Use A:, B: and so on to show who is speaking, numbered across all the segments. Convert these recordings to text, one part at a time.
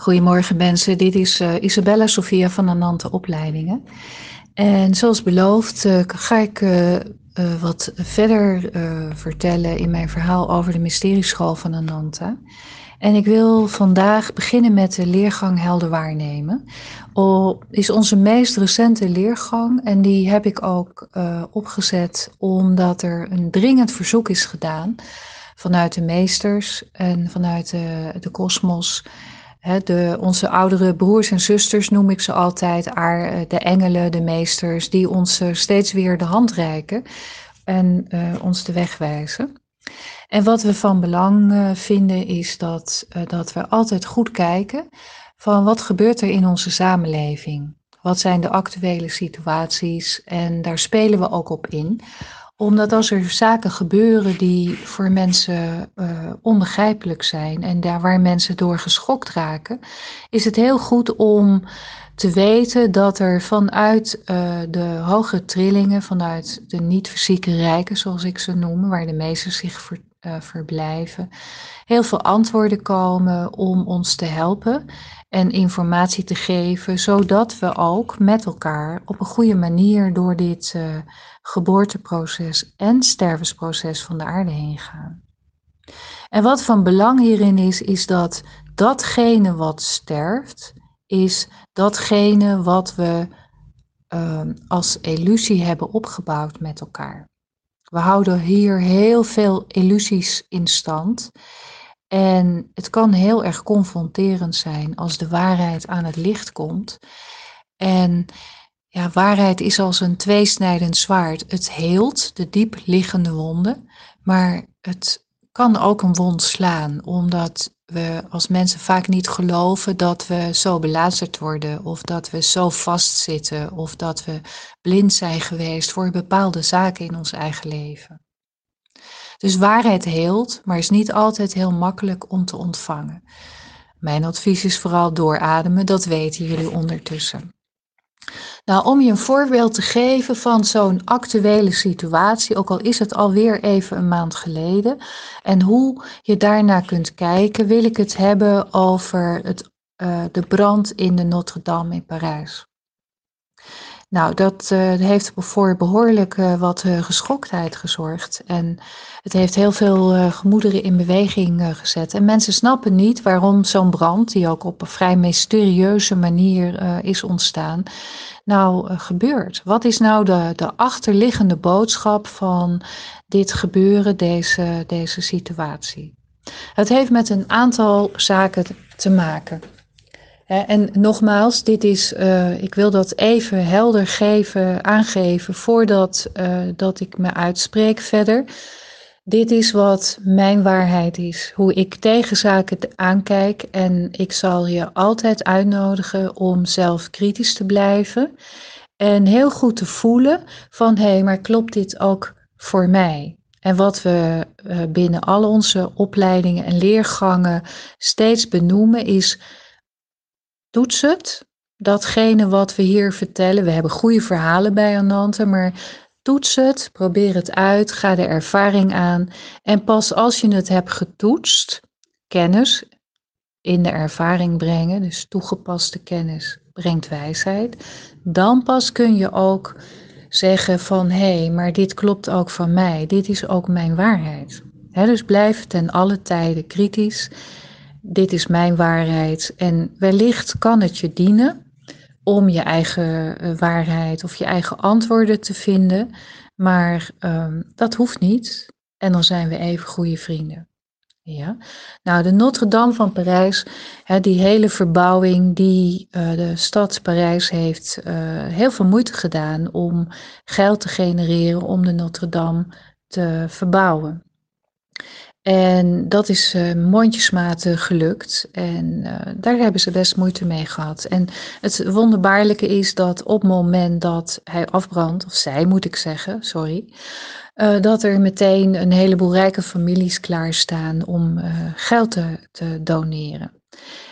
A: Goedemorgen mensen, dit is uh, Isabella Sofia van Anante Opleidingen. En zoals beloofd uh, ga ik uh, wat verder vertellen in mijn verhaal over de mysterieschool van Ananta. En ik wil vandaag beginnen met de leergang helder waarnemen. O, is onze meest recente leergang en die heb ik ook opgezet omdat er een dringend verzoek is gedaan vanuit de meesters en vanuit de kosmos onze oudere broers en zusters noem ik ze altijd, eh, de engelen, de meesters, die ons eh, steeds weer de hand reiken en uh, ons de weg wijzen. En wat we van belang vinden is dat, dat we altijd goed kijken van wat gebeurt er in onze samenleving. Wat zijn de actuele situaties en daar spelen we ook op in omdat als er zaken gebeuren die voor mensen uh, onbegrijpelijk zijn en daar waar mensen door geschokt raken, is het heel goed om te weten dat er vanuit uh, de hoge trillingen, vanuit de niet-fysieke rijken, zoals ik ze noem, waar de meesten zich ver, uh, verblijven, heel veel antwoorden komen om ons te helpen en informatie te geven, zodat we ook met elkaar op een goede manier door dit uh, geboorteproces en stervensproces van de aarde heen gaan. En wat van belang hierin is, is dat datgene wat sterft, is datgene wat we uh, als illusie hebben opgebouwd met elkaar. We houden hier heel veel illusies in stand. En het kan heel erg confronterend zijn als de waarheid aan het licht komt. En ja, waarheid is als een tweesnijdend zwaard. Het heelt de diep liggende wonden, maar het kan ook een wond slaan, omdat we als mensen vaak niet geloven dat we zo belazerd worden, of dat we zo vastzitten, of dat we blind zijn geweest voor bepaalde zaken in ons eigen leven. Dus waarheid heelt, maar is niet altijd heel makkelijk om te ontvangen. Mijn advies is vooral doorademen, dat weten jullie ondertussen. Nou, om je een voorbeeld te geven van zo'n actuele situatie, ook al is het alweer even een maand geleden, en hoe je daarna kunt kijken, wil ik het hebben over het, uh, de brand in de Notre-Dame in Parijs. Nou, dat uh, heeft voor behoorlijk uh, wat uh, geschoktheid gezorgd. En het heeft heel veel gemoederen in beweging gezet. En mensen snappen niet waarom zo'n brand, die ook op een vrij mysterieuze manier is ontstaan, nou gebeurt. Wat is nou de, de achterliggende boodschap van dit gebeuren, deze, deze situatie? Het heeft met een aantal zaken te maken. En nogmaals, dit is, uh, ik wil dat even helder geven, aangeven voordat uh, dat ik me uitspreek verder. Dit is wat mijn waarheid is, hoe ik tegen zaken aankijk en ik zal je altijd uitnodigen om zelf kritisch te blijven en heel goed te voelen van hé, hey, maar klopt dit ook voor mij? En wat we uh, binnen al onze opleidingen en leergangen steeds benoemen is Toets het, datgene wat we hier vertellen. We hebben goede verhalen bij Anante, maar toets het, probeer het uit, ga de ervaring aan. En pas als je het hebt getoetst, kennis in de ervaring brengen, dus toegepaste kennis brengt wijsheid, dan pas kun je ook zeggen van hé, hey, maar dit klopt ook van mij, dit is ook mijn waarheid. dus blijf ten alle tijden kritisch dit is mijn waarheid. En wellicht kan het je dienen om je eigen eh, waarheid of je eigen antwoorden te vinden. Maar um, dat hoeft niet. En dan zijn we even goede vrienden. Ja. Nou, de Notre-Dame van Parijs, hè, die hele verbouwing, die uh, de stad Parijs heeft uh, heel veel moeite gedaan om geld te genereren om de Notre-Dame te verbouwen. En dat is uh, mondjesmaat gelukt. En uh, daar hebben ze best moeite mee gehad. En het wonderbaarlijke is dat op het moment dat hij afbrandt, of zij moet ik zeggen, sorry, dat er meteen een heleboel rijke families klaarstaan om geld te doneren.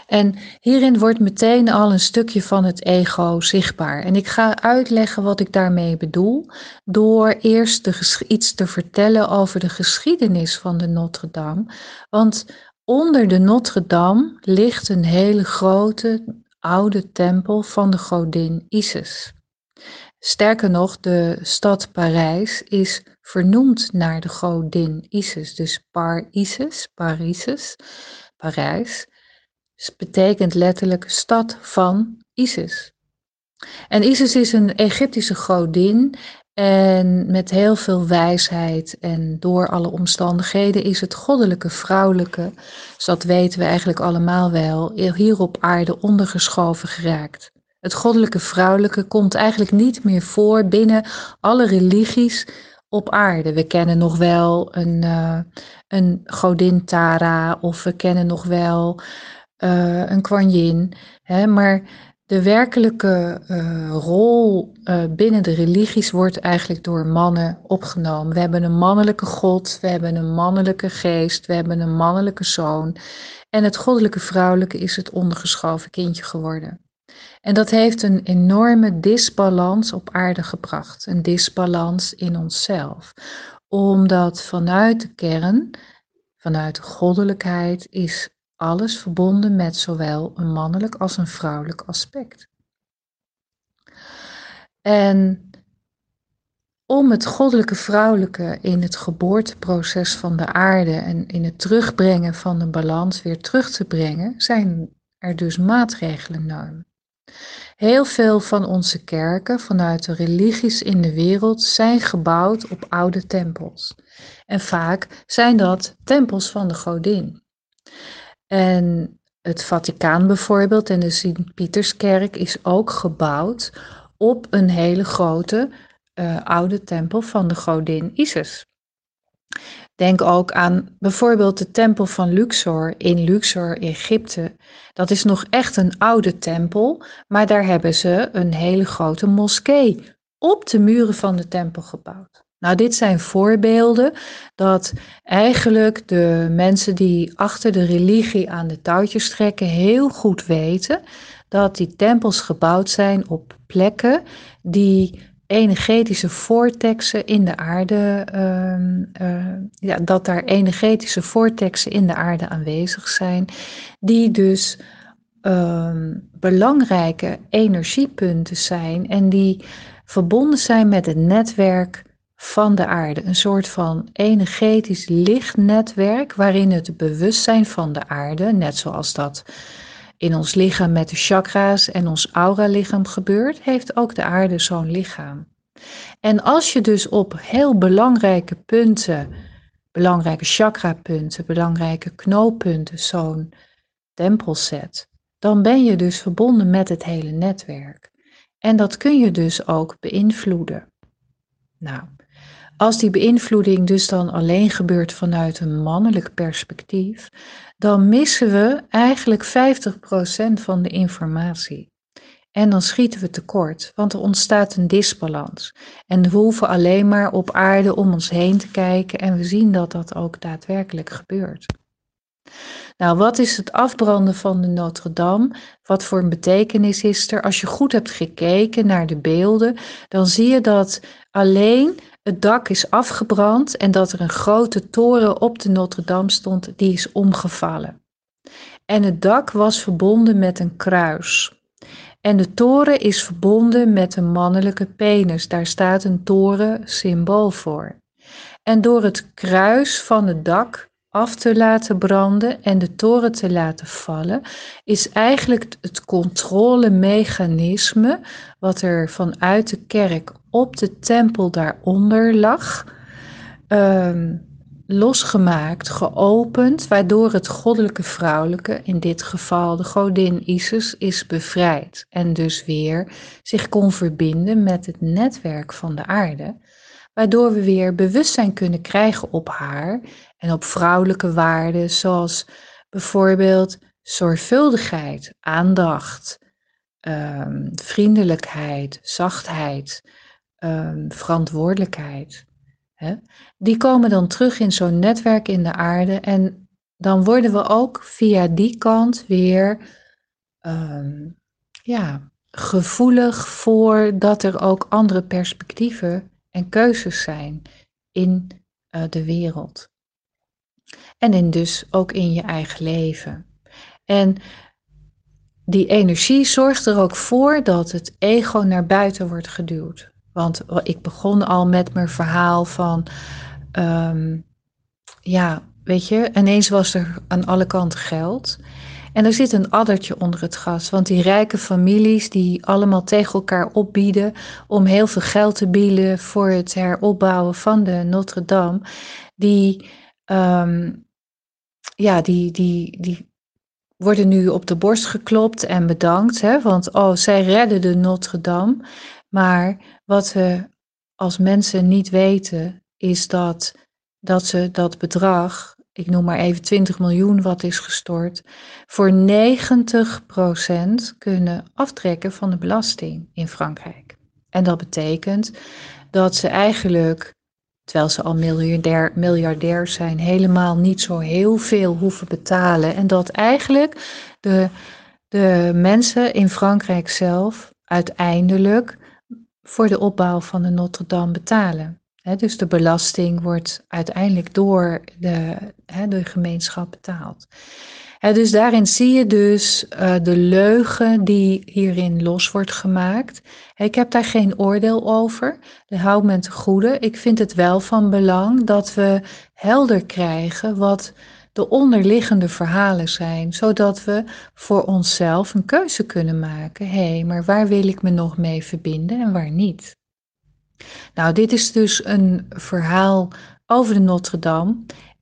A: En hierin wordt meteen al een stukje van het ego zichtbaar. En ik ga uitleggen wat ik daarmee bedoel, door eerst iets te vertellen over de geschiedenis van de Notre Dame. Want Onder de Notre-Dame ligt een hele grote oude tempel van de godin Isis. Sterker nog, de stad Parijs is vernoemd naar de godin Isis. Dus Par Isis, Parijs, betekent letterlijk stad van Isis. En Isis is een Egyptische godin en met heel veel wijsheid en door alle omstandigheden is het goddelijke vrouwelijke, dus dat weten we eigenlijk allemaal wel, hier op aarde ondergeschoven geraakt. Het goddelijke vrouwelijke komt eigenlijk niet meer voor binnen alle religies op aarde. We kennen nog wel een, uh, een godin Tara of we kennen nog wel uh, een Kuan. Hè, maar de werkelijke uh, rol uh, binnen de religies wordt eigenlijk door mannen opgenomen. We hebben een mannelijke God, we hebben een mannelijke geest, we hebben een mannelijke zoon. En het goddelijke vrouwelijke is het ondergeschoven kindje geworden. En dat heeft een enorme disbalans op aarde gebracht, een disbalans in onszelf. Omdat vanuit de kern, vanuit de goddelijkheid, is alles verbonden met zowel een mannelijk als een vrouwelijk aspect. En om het goddelijke vrouwelijke in het geboorteproces van de aarde en in het terugbrengen van de balans weer terug te brengen, zijn er dus maatregelen nodig. Heel veel van onze kerken vanuit de religies in de wereld zijn gebouwd op oude tempels. En vaak zijn dat tempels van de godin. En het Vaticaan bijvoorbeeld en de Sint-Pieterskerk is ook gebouwd op een hele grote uh, oude tempel van de godin Isis. Denk ook aan bijvoorbeeld de tempel van Luxor in Luxor, Egypte. Dat is nog echt een oude tempel, maar daar hebben ze een hele grote moskee op de muren van de tempel gebouwd. Nou, dit zijn voorbeelden dat eigenlijk de mensen die achter de religie aan de touwtjes trekken heel goed weten dat die tempels gebouwd zijn op plekken die energetische vortexen in de aarde, uh, ja, dat daar energetische vortexen in de aarde aanwezig zijn, die dus uh, belangrijke energiepunten zijn en die verbonden zijn met het netwerk van de aarde. Een soort van energetisch lichtnetwerk waarin het bewustzijn van de aarde, net zoals dat in ons lichaam met de chakra's en ons aura-lichaam gebeurt, heeft ook de aarde zo'n lichaam. En als je dus op heel belangrijke punten, belangrijke chakrapunten, belangrijke knooppunten zo'n tempel zet, dan ben je dus verbonden met het hele netwerk. En dat kun je dus ook beïnvloeden. Nou, als die beïnvloeding dus dan alleen gebeurt vanuit een mannelijk perspectief, dan missen we eigenlijk 50% van de informatie. En dan schieten we tekort, want er ontstaat een disbalans. En we hoeven alleen maar op aarde om ons heen te kijken en we zien dat dat ook daadwerkelijk gebeurt. Nou, wat is het afbranden van de Notre-Dame? Wat voor een betekenis is er? Als je goed hebt gekeken naar de beelden, dan zie je dat alleen het dak is afgebrand en dat er een grote toren op de Notre-Dame stond, die is omgevallen. En het dak was verbonden met een kruis. En de toren is verbonden met een mannelijke penis. Daar staat een toren symbool voor. En door het kruis van het dak af te laten branden en de toren te laten vallen, is eigenlijk het controlemechanisme wat er vanuit de kerk op de tempel daaronder lag, um, losgemaakt, geopend, waardoor het goddelijke vrouwelijke, in dit geval de godin Isis, is bevrijd en dus weer zich kon verbinden met het netwerk van de aarde, waardoor we weer bewustzijn kunnen krijgen op haar en op vrouwelijke waarden, zoals bijvoorbeeld zorgvuldigheid, aandacht, um, vriendelijkheid, zachtheid, um, verantwoordelijkheid. Hè? Die komen dan terug in zo'n netwerk in de aarde en dan worden we ook via die kant weer um, ja, gevoelig voor dat er ook andere perspectieven en keuzes zijn in uh, de wereld. En in dus ook in je eigen leven. En die energie zorgt er ook voor dat het ego naar buiten wordt geduwd. Want ik begon al met mijn verhaal van, ehm, ja, weet je, ineens was er aan alle kanten geld. En er zit een addertje onder het gas. Want die rijke families die allemaal tegen elkaar opbieden om heel veel geld te bieden voor het heropbouwen van de Notre Dame, die, ehm, ja, die, die, die worden nu op de borst geklopt en bedankt. Hè, want oh, zij redden de Notre Dame. Maar wat we als mensen niet weten, is dat, dat ze dat bedrag ik noem maar even 20 miljoen wat is gestort, voor 90% kunnen aftrekken van de belasting in Frankrijk. En dat betekent dat ze eigenlijk, terwijl ze al miljardair, zijn, helemaal niet zo heel veel hoeven betalen. En dat eigenlijk de, de mensen in Frankrijk zelf uiteindelijk voor de opbouw van de Notre Dame betalen dus de belasting wordt uiteindelijk door de, de gemeenschap betaald. Dus daarin zie je dus uh, de leugen die hierin los wordt gemaakt. ik heb daar geen oordeel over. Dat houdt me te goede. Ik vind het wel van belang dat we helder krijgen wat de onderliggende verhalen zijn, zodat we voor onszelf een keuze kunnen maken. Hé, hey, maar waar wil ik me nog mee verbinden en waar niet? Nou, dit is dus een verhaal over de Notre Dame.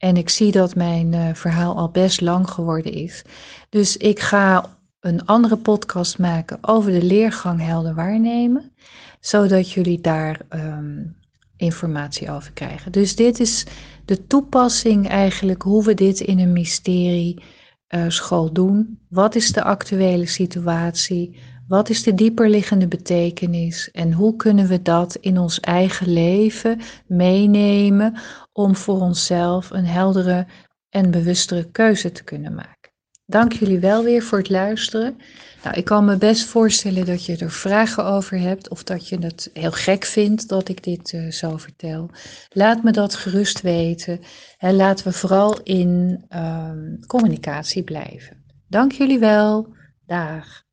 A: En ik zie dat mijn uh, verhaal al best lang geworden is. Dus ik ga een andere podcast maken over de leergang helder waarnemen, zodat jullie daar um, informatie over krijgen. Dus dit is de toepassing eigenlijk hoe we dit in een mysterie uh, school doen. Wat is de actuele situatie? Wat is de dieperliggende betekenis en hoe kunnen we dat in ons eigen leven meenemen om voor onszelf een heldere en bewustere keuze te kunnen maken? Dank jullie wel weer voor het luisteren. Nou, ik kan me best voorstellen dat je er vragen over hebt of dat je het heel gek vindt dat ik dit uh, zo vertel. Laat me dat gerust weten en laten we vooral in uh, communicatie blijven. Dank jullie wel. Dag.